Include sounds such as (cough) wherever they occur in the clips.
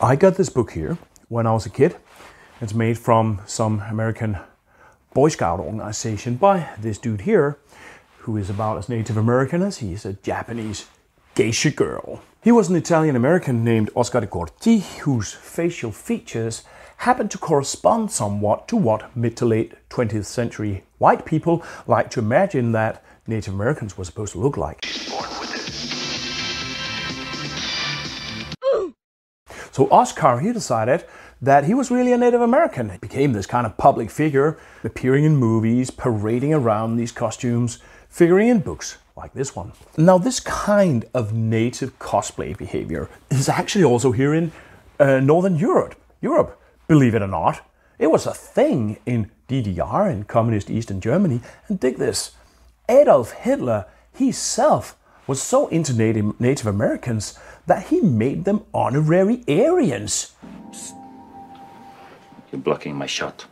I got this book here when I was a kid. It's made from some American Boy Scout organization by this dude here, who is about as Native American as he is a Japanese geisha girl. He was an Italian American named Oscar de Corti, whose facial features happened to correspond somewhat to what mid to late 20th century white people like to imagine that Native Americans were supposed to look like. So Oscar, he decided that he was really a Native American. He became this kind of public figure, appearing in movies, parading around these costumes, figuring in books like this one. Now, this kind of native cosplay behavior is actually also here in uh, Northern Europe. Europe, believe it or not. It was a thing in DDR, in communist Eastern Germany. And dig this Adolf Hitler himself was so into Native, Native Americans that he made them honorary Aryans. You're blocking my shot.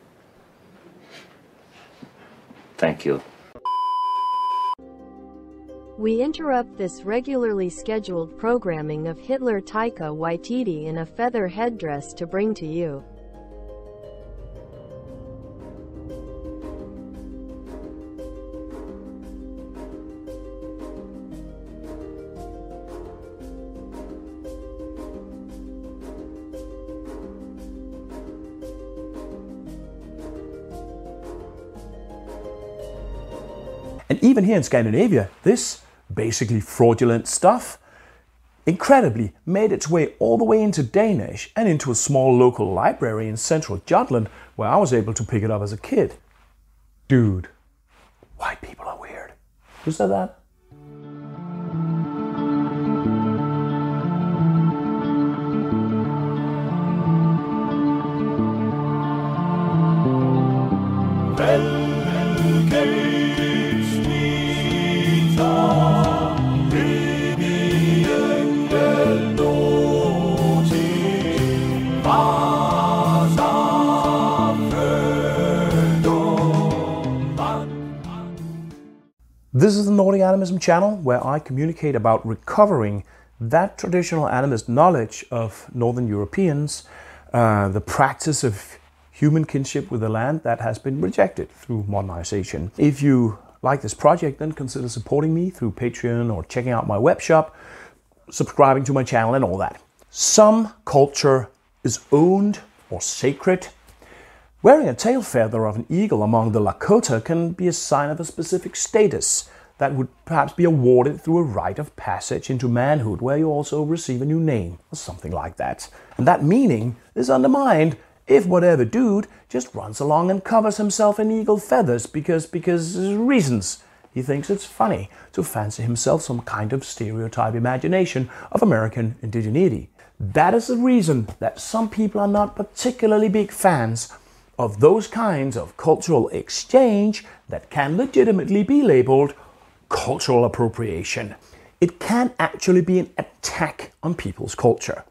Thank you. We interrupt this regularly scheduled programming of Hitler Taika Waititi in a feather headdress to bring to you And even here in Scandinavia, this basically fraudulent stuff incredibly made its way all the way into Danish and into a small local library in central Jutland where I was able to pick it up as a kid. Dude, white people are weird. Who said that? Animism channel where I communicate about recovering that traditional animist knowledge of Northern Europeans, uh, the practice of human kinship with the land that has been rejected through modernization. If you like this project, then consider supporting me through Patreon or checking out my web shop, subscribing to my channel, and all that. Some culture is owned or sacred Wearing a tail feather of an eagle among the Lakota can be a sign of a specific status that would perhaps be awarded through a rite of passage into manhood, where you also receive a new name, or something like that. And that meaning is undermined if whatever dude just runs along and covers himself in eagle feathers because because reasons. He thinks it's funny to fancy himself some kind of stereotype imagination of American indigeneity. That is the reason that some people are not particularly big fans of those kinds of cultural exchange that can legitimately be labeled cultural appropriation. It can actually be an attack on people's culture.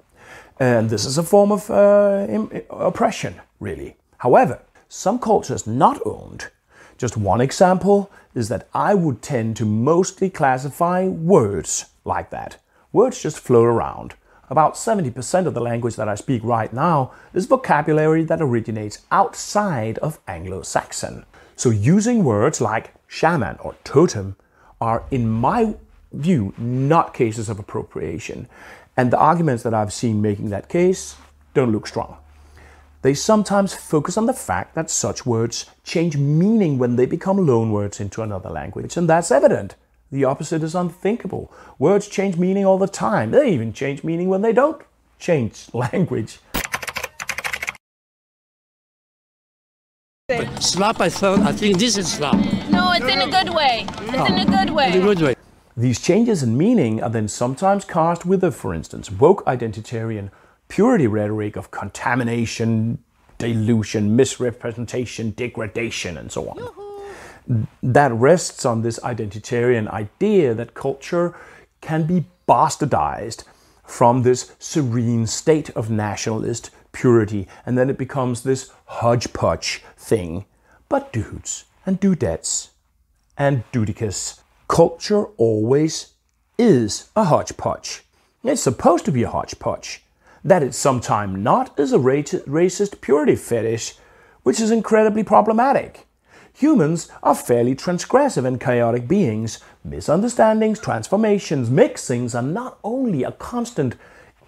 And this is a form of uh, oppression, really. However, some cultures not owned. Just one example is that I would tend to mostly classify words like that. Words just float around. About 70% of the language that I speak right now is vocabulary that originates outside of Anglo Saxon. So using words like shaman or totem are, in my view, not cases of appropriation. And the arguments that I've seen making that case don't look strong. They sometimes focus on the fact that such words change meaning when they become loanwords into another language, and that's evident. The opposite is unthinkable. Words change meaning all the time. They even change meaning when they don't change (laughs) language. Slap, I thought, I think this is slap. No, it's in a good way. It's in a ah, good way. In a good way. These changes in meaning are then sometimes cast with the, for instance, woke identitarian purity rhetoric of contamination, dilution, misrepresentation, degradation, and so on. Yoo-hoo that rests on this identitarian idea that culture can be bastardized from this serene state of nationalist purity, and then it becomes this hodgepodge thing. But dudes and dudettes and dudicus, culture always is a hodgepodge. It's supposed to be a hodgepodge. That it's sometime not is a racist purity fetish, which is incredibly problematic. Humans are fairly transgressive and chaotic beings. Misunderstandings, transformations, mixings are not only a constant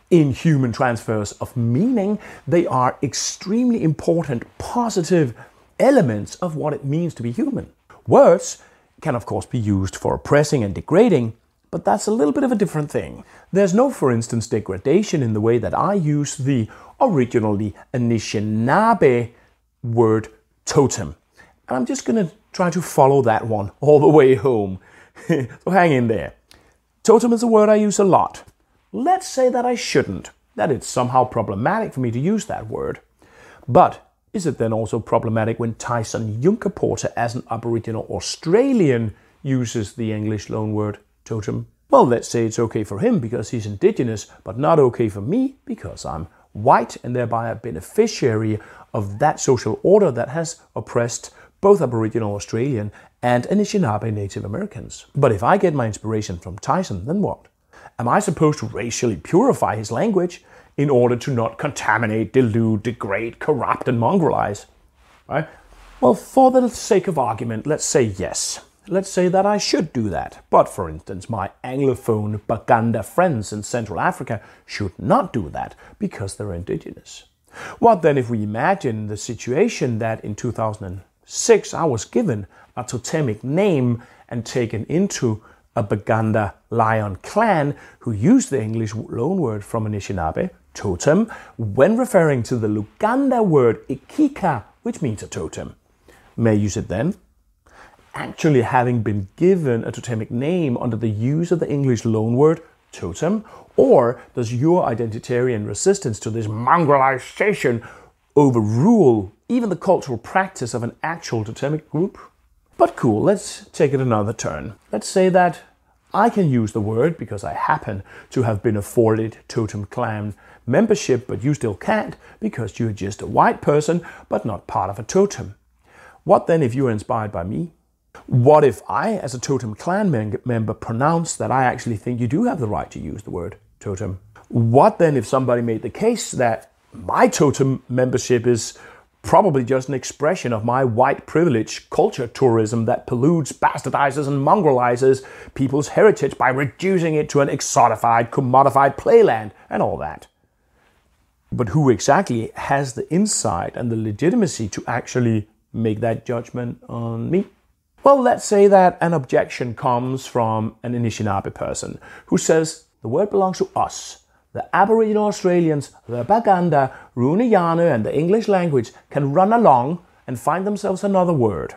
in human transfers of meaning, they are extremely important positive elements of what it means to be human. Words can, of course, be used for oppressing and degrading, but that's a little bit of a different thing. There's no, for instance, degradation in the way that I use the originally Anishinaabe word totem. And I'm just going to try to follow that one all the way home. (laughs) so hang in there. Totem is a word I use a lot. Let's say that I shouldn't, that it's somehow problematic for me to use that word. But is it then also problematic when Tyson Yunkaporta, as an Aboriginal Australian, uses the English loanword totem? Well, let's say it's okay for him because he's indigenous, but not okay for me because I'm white and thereby a beneficiary of that social order that has oppressed both Aboriginal Australian and Anishinaabe Native Americans. But if I get my inspiration from Tyson, then what? Am I supposed to racially purify his language in order to not contaminate, dilute, degrade, corrupt, and mongrelize? Right? Well, for the sake of argument, let's say yes. Let's say that I should do that. But for instance, my Anglophone Baganda friends in Central Africa should not do that because they're indigenous. What then if we imagine the situation that in 2006 I was given a totemic name and taken into a Baganda lion clan who used the English loanword from Anishinaabe, totem, when referring to the Luganda word ikika, which means a totem. May use it then? Actually, having been given a totemic name under the use of the English loanword totem, or does your identitarian resistance to this mongrelization overrule even the cultural practice of an actual totemic group? But cool, let's take it another turn. Let's say that I can use the word because I happen to have been afforded Totem Clan membership, but you still can't because you're just a white person but not part of a totem. What then if you're inspired by me? What if I, as a Totem Clan mem- member, pronounce that I actually think you do have the right to use the word totem? What then if somebody made the case that my totem membership is probably just an expression of my white privilege culture tourism that pollutes, bastardizes, and mongrelizes people's heritage by reducing it to an exotified, commodified playland and all that. But who exactly has the insight and the legitimacy to actually make that judgment on me? Well, let's say that an objection comes from an Anishinaabe person who says the word belongs to us the Aboriginal Australians, the Baganda, Rooneyannu, and the English language can run along and find themselves another word.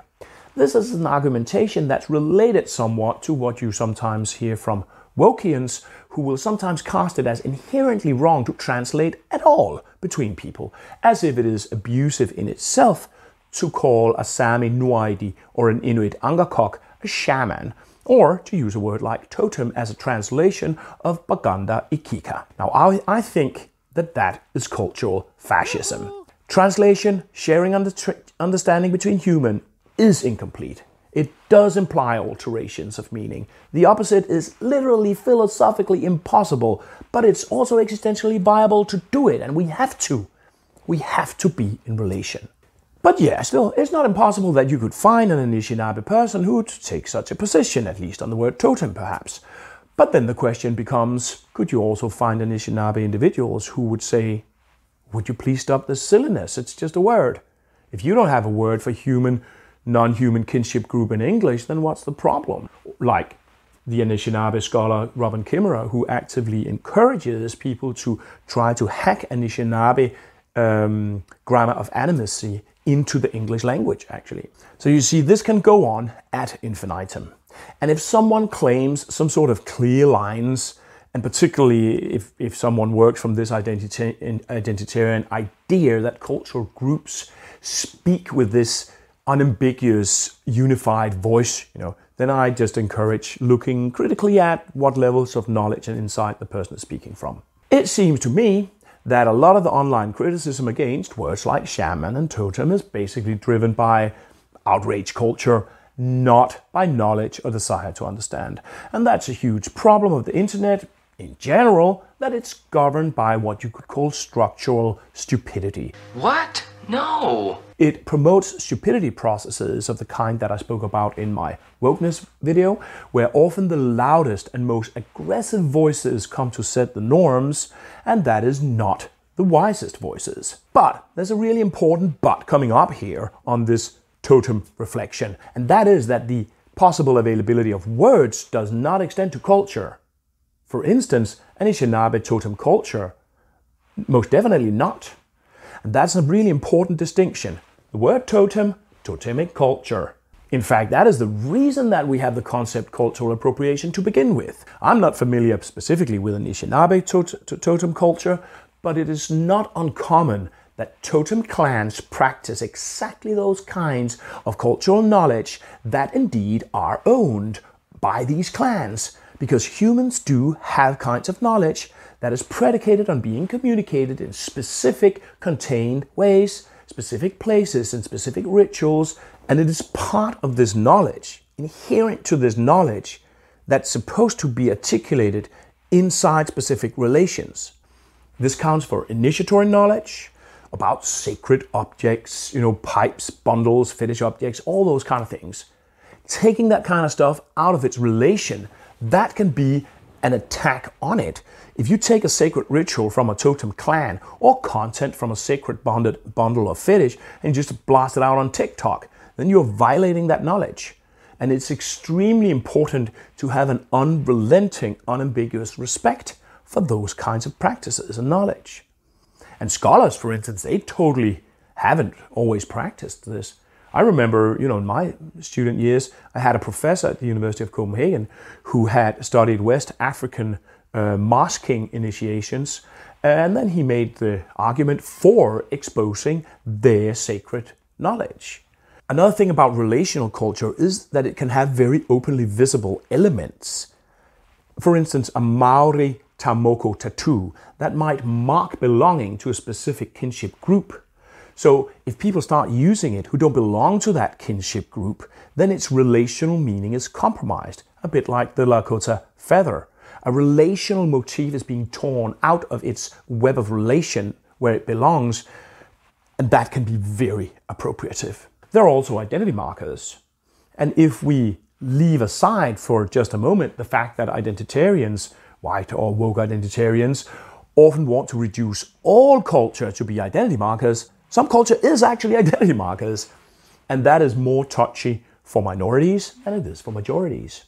This is an argumentation that's related somewhat to what you sometimes hear from Wokians, who will sometimes cast it as inherently wrong to translate at all between people, as if it is abusive in itself to call a Sami noaidi or an Inuit Angakok a shaman, or to use a word like totem as a translation of Baganda Ikika. Now, I, I think that that is cultural fascism. Translation, sharing under, understanding between human, is incomplete. It does imply alterations of meaning. The opposite is literally philosophically impossible, but it's also existentially viable to do it, and we have to. We have to be in relation. But yeah, still, it's not impossible that you could find an Anishinaabe person who would take such a position, at least on the word totem, perhaps. But then the question becomes could you also find Anishinaabe individuals who would say, Would you please stop this silliness? It's just a word. If you don't have a word for human, non human kinship group in English, then what's the problem? Like the Anishinaabe scholar Robin Kimmerer, who actively encourages people to try to hack Anishinaabe um, grammar of animacy into the English language, actually. So you see, this can go on ad infinitum. And if someone claims some sort of clear lines, and particularly if, if someone works from this identita- identitarian idea that cultural groups speak with this unambiguous, unified voice, you know, then I just encourage looking critically at what levels of knowledge and insight the person is speaking from. It seems to me that a lot of the online criticism against words like shaman and totem is basically driven by outrage culture, not by knowledge or desire to understand. And that's a huge problem of the internet. in general, that it's governed by what you could call structural stupidity. What? No. It promotes stupidity processes of the kind that I spoke about in my wokeness video, where often the loudest and most aggressive voices come to set the norms, and that is not the wisest voices. But there's a really important but coming up here on this totem reflection, and that is that the possible availability of words does not extend to culture. For instance, an Anishinaabe totem culture, most definitely not. And that's a really important distinction. The word totem, totemic culture. In fact, that is the reason that we have the concept cultural appropriation to begin with. I'm not familiar specifically with Anishinaabe tot- totem culture, but it is not uncommon that totem clans practice exactly those kinds of cultural knowledge that indeed are owned by these clans. Because humans do have kinds of knowledge that is predicated on being communicated in specific contained ways, specific places, and specific rituals. And it is part of this knowledge, inherent to this knowledge, that's supposed to be articulated inside specific relations. This counts for initiatory knowledge about sacred objects, you know, pipes, bundles, fetish objects, all those kind of things. Taking that kind of stuff out of its relation, that can be an attack on it. If you take a sacred ritual from a totem clan or content from a sacred bonded bundle of fetish and just blast it out on TikTok, then you're violating that knowledge. And it's extremely important to have an unrelenting, unambiguous respect for those kinds of practices and knowledge. And scholars, for instance, they totally haven't always practiced this. I remember, you know, in my student years, I had a professor at the University of Copenhagen who had studied West African uh, masking initiations, and then he made the argument for exposing their sacred knowledge. Another thing about relational culture is that it can have very openly visible elements. For instance, a Maori tamoko tattoo that might mark belonging to a specific kinship group. So if people start using it who don't belong to that kinship group, then its relational meaning is compromised, a bit like the Lakota feather. A relational motif is being torn out of its web of relation where it belongs, and that can be very appropriative. There are also identity markers. And if we leave aside for just a moment the fact that identitarians, white or woke identitarians, often want to reduce all culture to be identity markers, some culture is actually (laughs) identity markers, and that is more touchy for minorities than it is for majorities.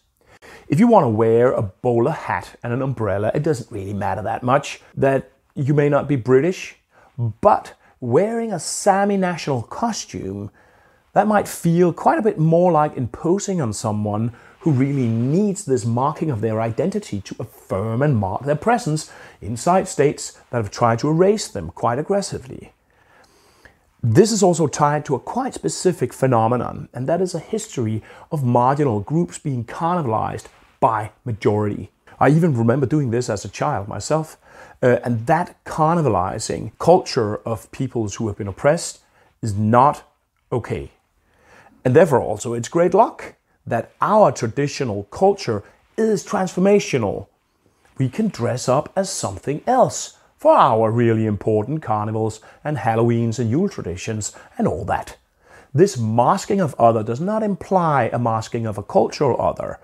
If you want to wear a bowler hat and an umbrella, it doesn't really matter that much that you may not be British, but wearing a Sami national costume, that might feel quite a bit more like imposing on someone who really needs this marking of their identity to affirm and mark their presence inside states that have tried to erase them quite aggressively. This is also tied to a quite specific phenomenon, and that is a history of marginal groups being carnivalized by majority. I even remember doing this as a child myself, uh, and that carnivalizing culture of peoples who have been oppressed is not okay. And therefore, also, it's great luck that our traditional culture is transformational. We can dress up as something else for our really important carnivals and Halloweens and Yule traditions and all that. This masking of other does not imply a masking of a cultural other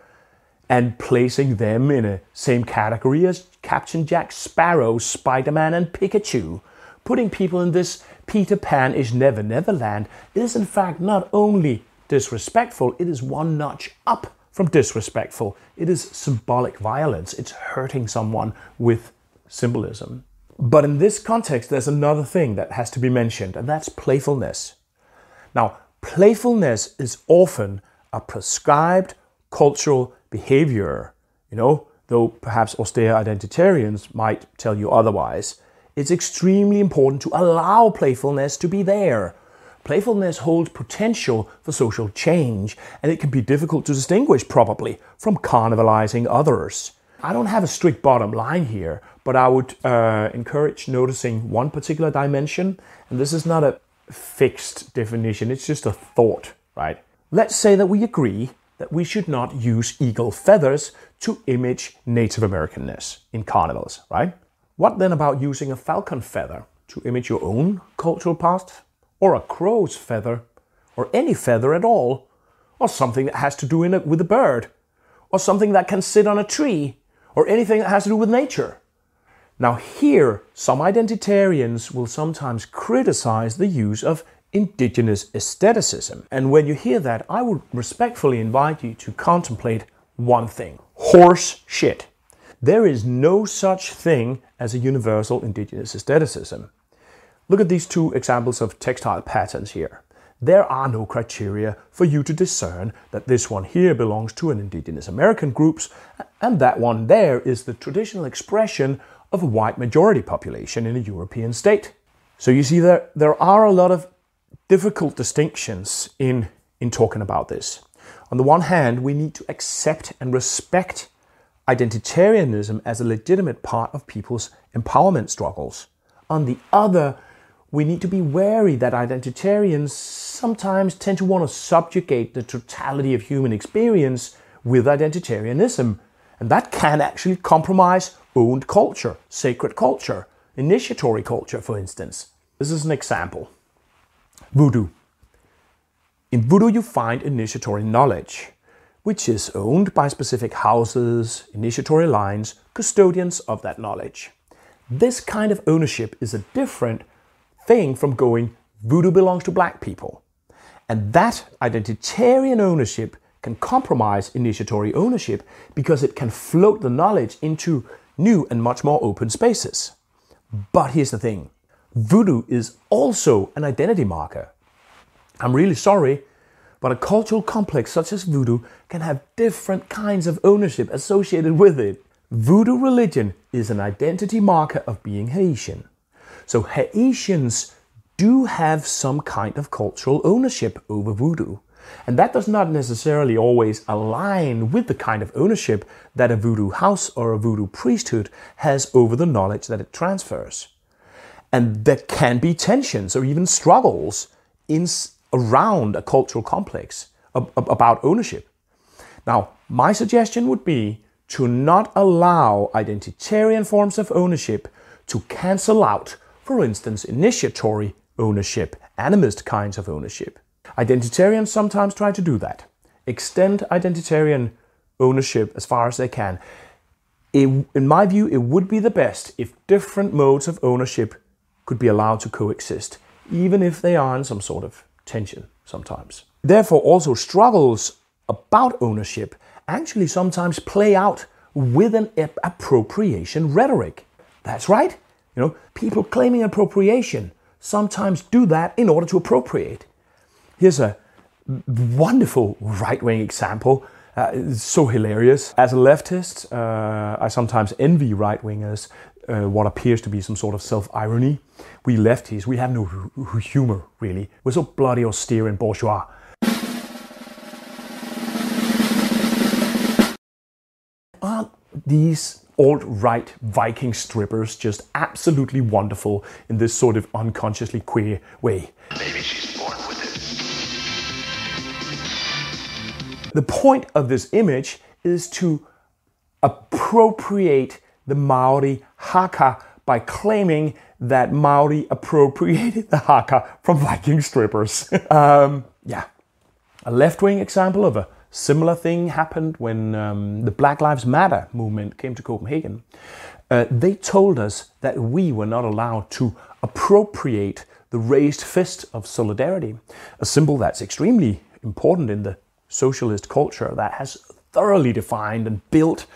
and placing them in a same category as Captain Jack Sparrow, Spider-Man and Pikachu. Putting people in this Peter Pan is Never Never Land is in fact not only disrespectful, it is one notch up from disrespectful. It is symbolic violence. It's hurting someone with symbolism. But in this context, there's another thing that has to be mentioned, and that's playfulness. Now, playfulness is often a prescribed cultural behavior, you know, though perhaps austere identitarians might tell you otherwise. It's extremely important to allow playfulness to be there. Playfulness holds potential for social change, and it can be difficult to distinguish, probably, from carnivalizing others. I don't have a strict bottom line here, but I would uh, encourage noticing one particular dimension, and this is not a fixed definition, it's just a thought, right? Let's say that we agree that we should not use eagle feathers to image Native Americanness in carnivals, right? What then about using a falcon feather to image your own cultural past? Or a crow's feather? Or any feather at all? Or something that has to do with a bird? Or something that can sit on a tree? Or anything that has to do with nature? Now, here, some identitarians will sometimes criticize the use of indigenous aestheticism. And when you hear that, I would respectfully invite you to contemplate one thing horse shit. There is no such thing as a universal indigenous aestheticism. Look at these two examples of textile patterns here. There are no criteria for you to discern that this one here belongs to an indigenous American group and that one there is the traditional expression of a white majority population in a European state. So you see there there are a lot of difficult distinctions in in talking about this. On the one hand, we need to accept and respect identitarianism as a legitimate part of people's empowerment struggles. On the other, we need to be wary that identitarians sometimes tend to want to subjugate the totality of human experience with identitarianism. And that can actually compromise owned culture, sacred culture, initiatory culture, for instance. This is an example Voodoo. In voodoo, you find initiatory knowledge, which is owned by specific houses, initiatory lines, custodians of that knowledge. This kind of ownership is a different thing from going voodoo belongs to black people. And that identitarian ownership can compromise initiatory ownership because it can float the knowledge into new and much more open spaces. But here's the thing voodoo is also an identity marker. I'm really sorry, but a cultural complex such as voodoo can have different kinds of ownership associated with it. Voodoo religion is an identity marker of being Haitian. So Haitians do have some kind of cultural ownership over voodoo. And that does not necessarily always align with the kind of ownership that a voodoo house or a voodoo priesthood has over the knowledge that it transfers. And there can be tensions or even struggles in, around a cultural complex ab- about ownership. Now, my suggestion would be to not allow identitarian forms of ownership to cancel out, for instance, initiatory ownership, animist kinds of ownership. Identitarians sometimes try to do that, extend identitarian ownership as far as they can. It, in my view, it would be the best if different modes of ownership could be allowed to coexist, even if they are in some sort of tension sometimes. Therefore, also struggles about ownership actually sometimes play out with an appropriation rhetoric. That's right. You know, people claiming appropriation sometimes do that in order to appropriate. Here's a wonderful right wing example. Uh, so hilarious. As a leftist, uh, I sometimes envy right wingers uh, what appears to be some sort of self irony. We lefties, we have no hu- humor, really. We're so bloody austere and bourgeois. Aren't these alt right Viking strippers just absolutely wonderful in this sort of unconsciously queer way? Maybe she's The point of this image is to appropriate the Maori haka by claiming that Maori appropriated the haka from Viking strippers. (laughs) um, yeah. A left wing example of a similar thing happened when um, the Black Lives Matter movement came to Copenhagen. Uh, they told us that we were not allowed to appropriate the raised fist of solidarity, a symbol that's extremely important in the socialist culture that has thoroughly defined and built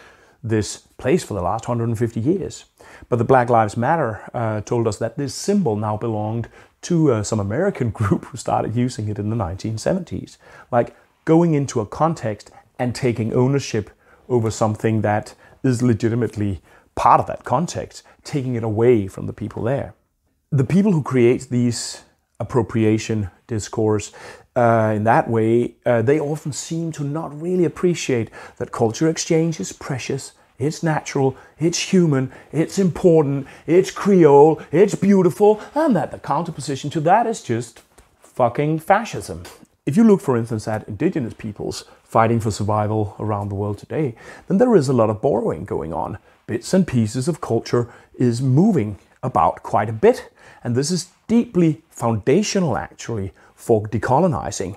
this place for the last 150 years. But the Black Lives Matter uh, told us that this symbol now belonged to uh, some American (laughs) group who started using it in the 1970s. Like going into a context and taking ownership over something that is legitimately part of that context, taking it away from the people there. The people who create these appropriation discourse uh, in that way, uh, they often seem to not really appreciate that culture exchange is precious, it's natural, it's human, it's important, it's Creole, it's beautiful, and that the counterposition to that is just fucking fascism. If you look, for instance, at indigenous peoples fighting for survival around the world today, then there is a lot of borrowing going on. Bits and pieces of culture is moving about quite a bit, and this is deeply foundational actually for decolonizing.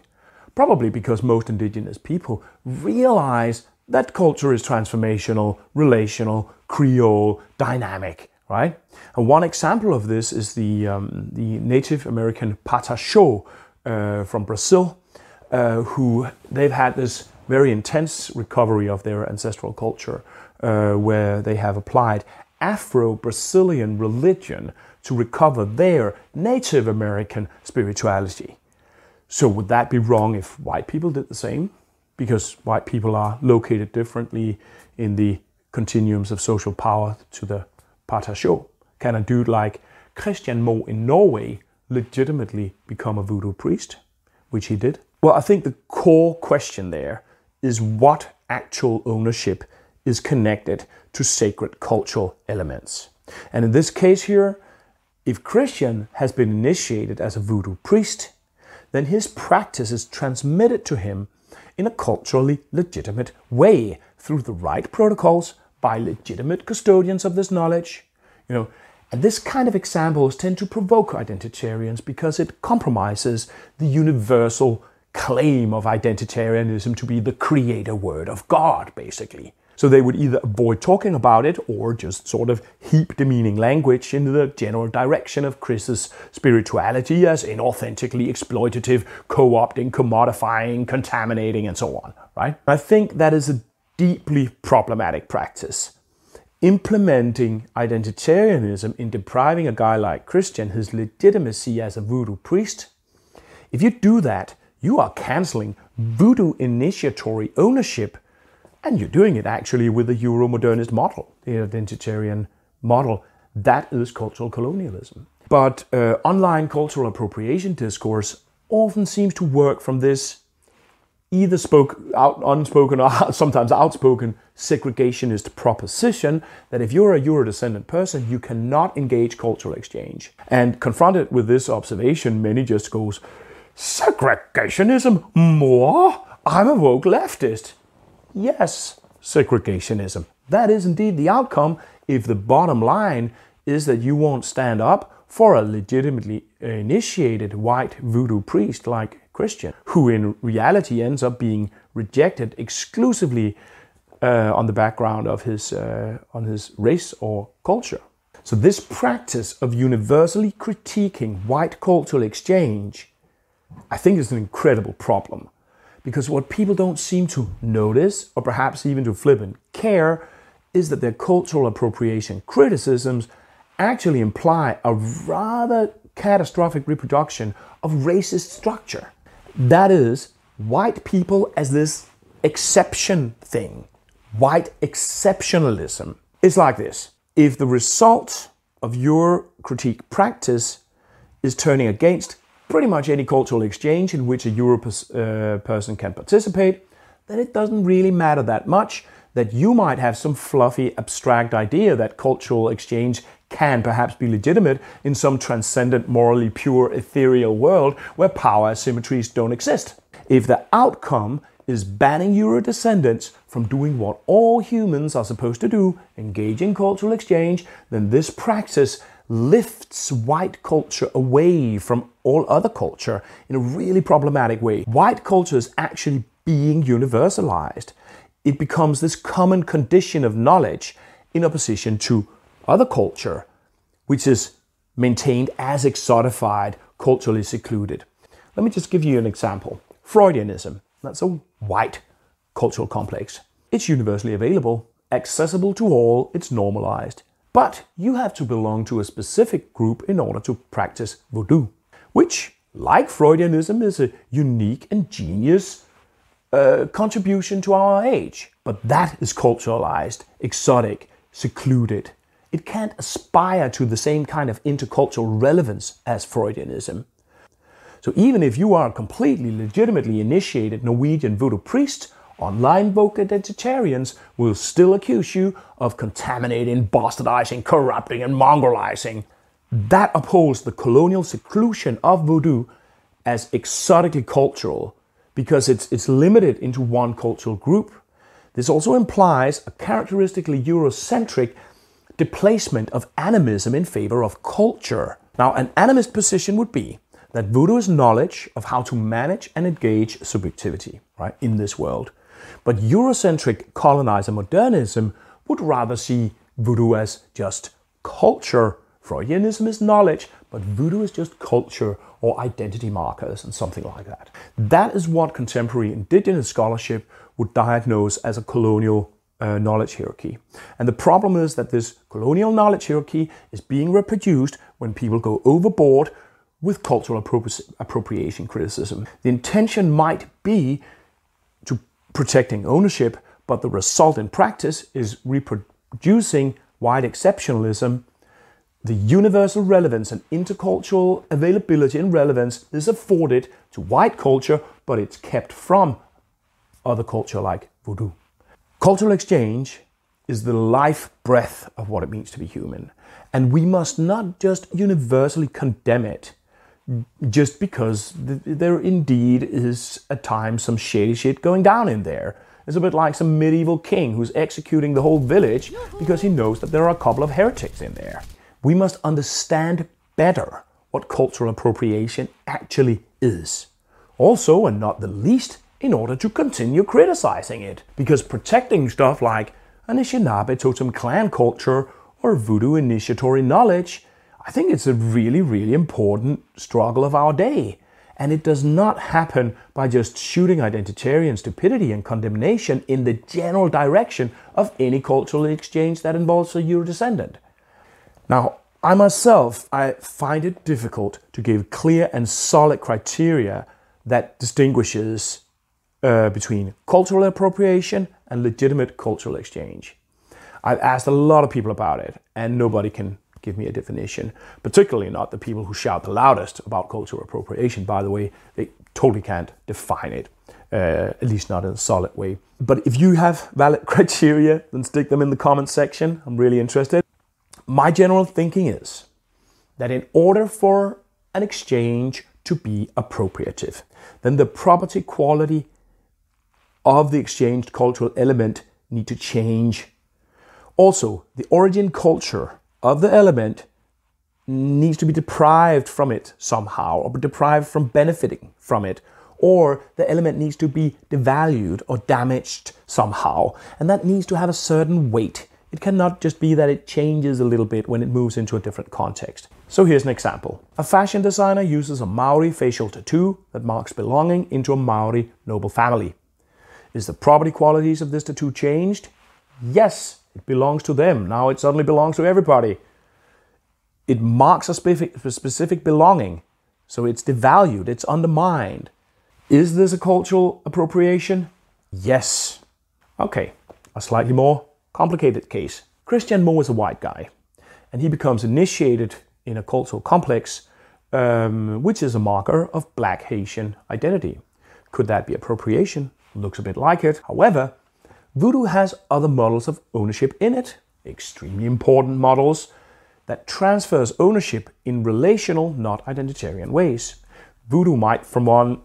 Probably because most indigenous people realize that culture is transformational, relational, creole, dynamic, right? And one example of this is the, um, the Native American Pataxó uh, from Brazil, uh, who they've had this very intense recovery of their ancestral culture, uh, where they have applied Afro-Brazilian religion to recover their Native American spirituality. So would that be wrong if white people did the same? Because white people are located differently in the continuums of social power to the Pataxó. Can a dude like Christian Moe in Norway legitimately become a voodoo priest? Which he did. Well, I think the core question there is what actual ownership is connected to sacred cultural elements. And in this case here, if Christian has been initiated as a voodoo priest, then his practice is transmitted to him in a culturally legitimate way through the right protocols by legitimate custodians of this knowledge. You know, and this kind of examples tend to provoke identitarians because it compromises the universal claim of identitarianism to be the creator word of God, basically. So they would either avoid talking about it or just sort of heap demeaning language in the general direction of Chris's spirituality as inauthentically exploitative, co opting, commodifying, contaminating, and so on, right? I think that is a deeply problematic practice. Implementing identitarianism in depriving a guy like Christian his legitimacy as a voodoo priest, if you do that, you are canceling voodoo initiatory ownership and you're doing it actually with the Euro-modernist model, the identitarian model. That is cultural colonialism. But uh, online cultural appropriation discourse often seems to work from this either spoke out, unspoken or (laughs) sometimes outspoken segregationist proposition that if you're a Euro-descendant person, you cannot engage cultural exchange. And confronted with this observation, many just goes, segregationism? More? I'm a woke leftist yes, segregationism. That is indeed the outcome if the bottom line is that you won't stand up for a legitimately initiated white voodoo priest like Christian, who in reality ends up being rejected exclusively uh, on the background of his, uh, on his race or culture. So, this practice of universally critiquing white cultural exchange, I think, is an incredible problem. Because what people don't seem to notice, or perhaps even to flip and care, is that their cultural appropriation criticisms actually imply a rather catastrophic reproduction of racist structure. That is, white people as this exception thing, white exceptionalism. It's like this if the result of your critique practice is turning against pretty much any cultural exchange in which a Euro uh, person can participate, then it doesn't really matter that much that you might have some fluffy, abstract idea that cultural exchange can perhaps be legitimate in some transcendent, morally pure, ethereal world where power asymmetries don't exist. If the outcome is banning Euro descendants from doing what all humans are supposed to do, engage in cultural exchange, then this practice lifts white culture away from all other culture in a really problematic way. White culture is actually being universalized. It becomes this common condition of knowledge in opposition to other culture, which is maintained as exotified, culturally secluded. Let me just give you an example. Freudianism, that's a white cultural complex. It's universally available, accessible to all, it's normalized. But you have to belong to a specific group in order to practice voodoo, which, like Freudianism, is a unique and genius uh, contribution to our age. But that is culturalized, exotic, secluded. It can't aspire to the same kind of intercultural relevance as Freudianism. So even if you are a completely legitimately initiated Norwegian voodoo priest, Online woke identitarians will still accuse you of contaminating, bastardizing, corrupting, and mongrelizing. That upholds the colonial seclusion of voodoo as exotically cultural because it's, it's limited into one cultural group. This also implies a characteristically Eurocentric displacement of animism in favor of culture. Now, an animist position would be that voodoo is knowledge of how to manage and engage subjectivity, right, in this world. But Eurocentric colonizer modernism would rather see voodoo as just culture. Freudianism is knowledge, but voodoo is just culture or identity markers and something like that. That is what contemporary indigenous scholarship would diagnose as a colonial uh, knowledge hierarchy. And the problem is that this colonial knowledge hierarchy is being reproduced when people go overboard with cultural appropri- appropriation criticism. The intention might be to protecting ownership, but the result in practice is reproducing white exceptionalism. The universal relevance and intercultural availability and relevance is afforded to white culture, but it's kept from other culture like voodoo. Cultural exchange is the life breath of what it means to be human. And we must not just universally condemn it just because there indeed is at times some shady shit going down in there. It's a bit like some medieval king who's executing the whole village because he knows that there are a couple of heretics in there. We must understand better what cultural appropriation actually is. Also, and not the least, in order to continue criticizing it. Because protecting stuff like Anishinaabe totem clan culture or voodoo initiatory knowledge, I think it's a really, really important struggle of our day. And it does not happen by just shooting identitarian stupidity and condemnation in the general direction of any cultural exchange that involves a Eurodescendant. Now, I myself, I find it difficult to give clear and solid criteria that distinguishes uh, between cultural appropriation and legitimate cultural exchange. I've asked a lot of people about it, and nobody can give me a definition, particularly not the people who shout the loudest about cultural appropriation. By the way, they totally can't define it, uh, at least not in a solid way. But if you have valid (laughs) criteria, then stick them in the comment section. I'm really interested. My general thinking is that in order for an exchange to be appropriative, then the property quality of the exchanged cultural element need to change. Also, the origin culture of the element needs to be deprived from it somehow, or deprived from benefiting from it, or the element needs to be devalued or damaged somehow, and that needs to have a certain weight. It cannot just be that it changes a little bit when it moves into a different context. So here's an example. A fashion designer uses a Maori facial tattoo that marks belonging into a Maori noble family. Is the property qualities of this tattoo changed? Yes, it belongs to them. Now it suddenly belongs to everybody. It marks a specific, belonging, so it's devalued, it's undermined. Is this a cultural appropriation? Yes. Okay, a slightly more complicated case. Christian Moe is a white guy, and he becomes initiated in a cultural complex, um, which is a marker of black Haitian identity. Could that be appropriation? looks a bit like it. However, Voodoo has other models of ownership in it, extremely important models that transfers ownership in relational, not identitarian ways. Voodoo might, from one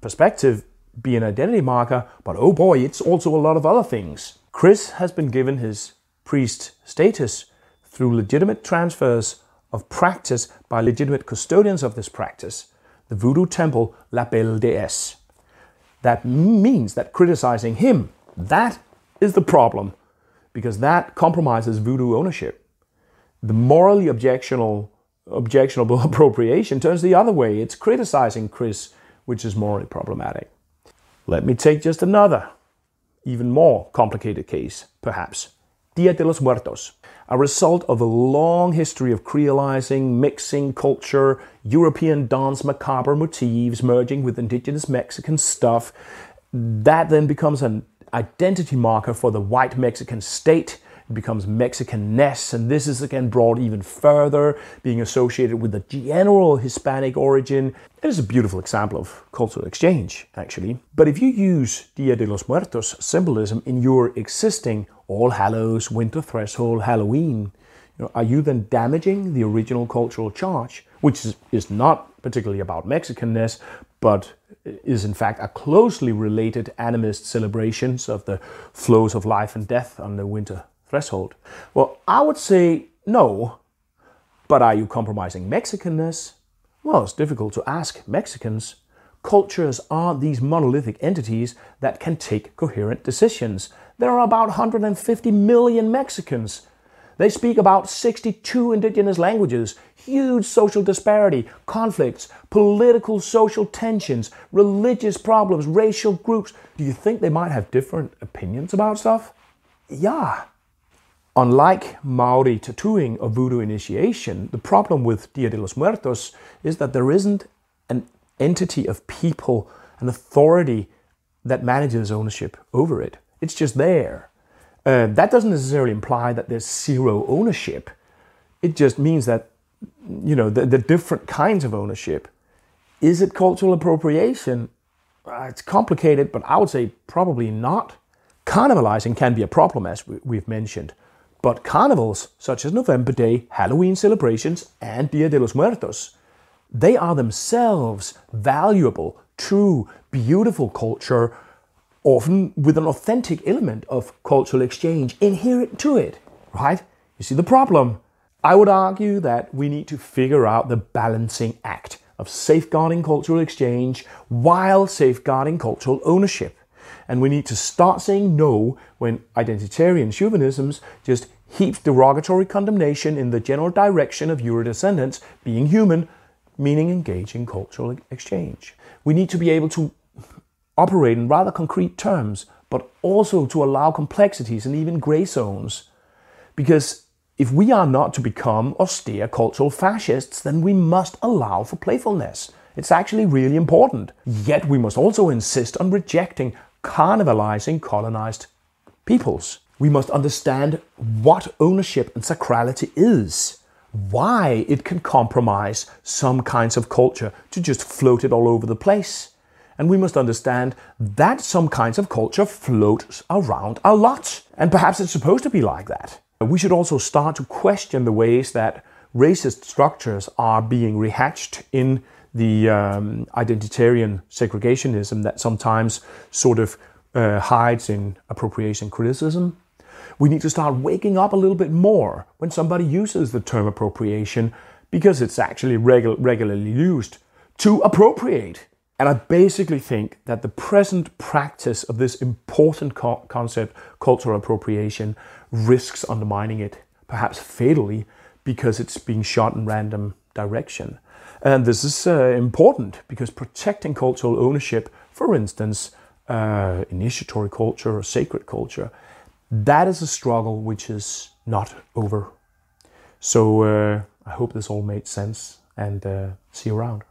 perspective, be an identity marker, but oh boy, it's also a lot of other things. Chris has been given his priest status through legitimate transfers of practice by legitimate custodians of this practice, the Voodoo temple La Belle Déesse that means that criticizing him, that is the problem, because that compromises voodoo ownership. The morally objectionable, objectionable (laughs) appropriation turns the other way. It's criticizing Chris, which is morally problematic. Let me take just another, even more complicated case, perhaps. Dia de los Muertos a result of a long history of creolizing, mixing culture, European danse macabre motifs merging with indigenous Mexican stuff. That then becomes an identity marker for the white Mexican state. It becomes Mexicanness, and this is again brought even further, being associated with the general Hispanic origin. It is a beautiful example of cultural exchange, actually. But if you use Dia de los Muertos symbolism in your existing all Hallows, Winter Threshold, Halloween, you know, are you then damaging the original cultural charge which is, is not particularly about Mexicanness, but is in fact a closely related animist celebrations of the flows of life and death on the winter threshold? Well, I would say no, but are you compromising Mexicanness? Well, it's difficult to ask Mexicans. Cultures are these monolithic entities that can take coherent decisions. There are about 150 million Mexicans. They speak about 62 indigenous languages, huge social disparity, conflicts, political social tensions, religious problems, racial groups. Do you think they might have different opinions about stuff? Yeah. Unlike Maori tattooing or voodoo initiation, the problem with Dia de los Muertos is that there isn't an entity of people, an authority that manages ownership over it. It's just there. Uh, that doesn't necessarily imply that there's zero ownership. It just means that, you know, the, the different kinds of ownership. Is it cultural appropriation? Uh, it's complicated, but I would say probably not. Carnivalizing can be a problem, as we, we've mentioned. But carnivals, such as November Day, Halloween celebrations, and Dia de los Muertos, they are themselves valuable, true, beautiful culture, often with an authentic element of cultural exchange inherent to it, right? You see the problem? I would argue that we need to figure out the balancing act of safeguarding cultural exchange while safeguarding cultural ownership. And we need to start saying no when identitarian chauvinisms just heaps derogatory condemnation in the general direction of Eurodescendants being human, meaning engaging cultural exchange. We need to be able to operate in rather concrete terms, but also to allow complexities and even gray zones. Because if we are not to become austere cultural fascists, then we must allow for playfulness. It's actually really important. Yet we must also insist on rejecting carnivalizing colonized peoples. We must understand what ownership and sacrality is, why it can compromise some kinds of culture to just float it all over the place. And we must understand that some kinds of culture float around a lot. And perhaps it's supposed to be like that. We should also start to question the ways that racist structures are being rehatched in the um, identitarian segregationism that sometimes sort of uh, hides in appropriation criticism. We need to start waking up a little bit more when somebody uses the term appropriation because it's actually regu- regularly used to appropriate. And I basically think that the present practice of this important co- concept, cultural appropriation, risks undermining it, perhaps fatally, because it's being shot in random direction. And this is uh, important because protecting cultural ownership, for instance, uh, initiatory culture or sacred culture, that is a struggle which is not over. So uh, I hope this all made sense and uh, see you around.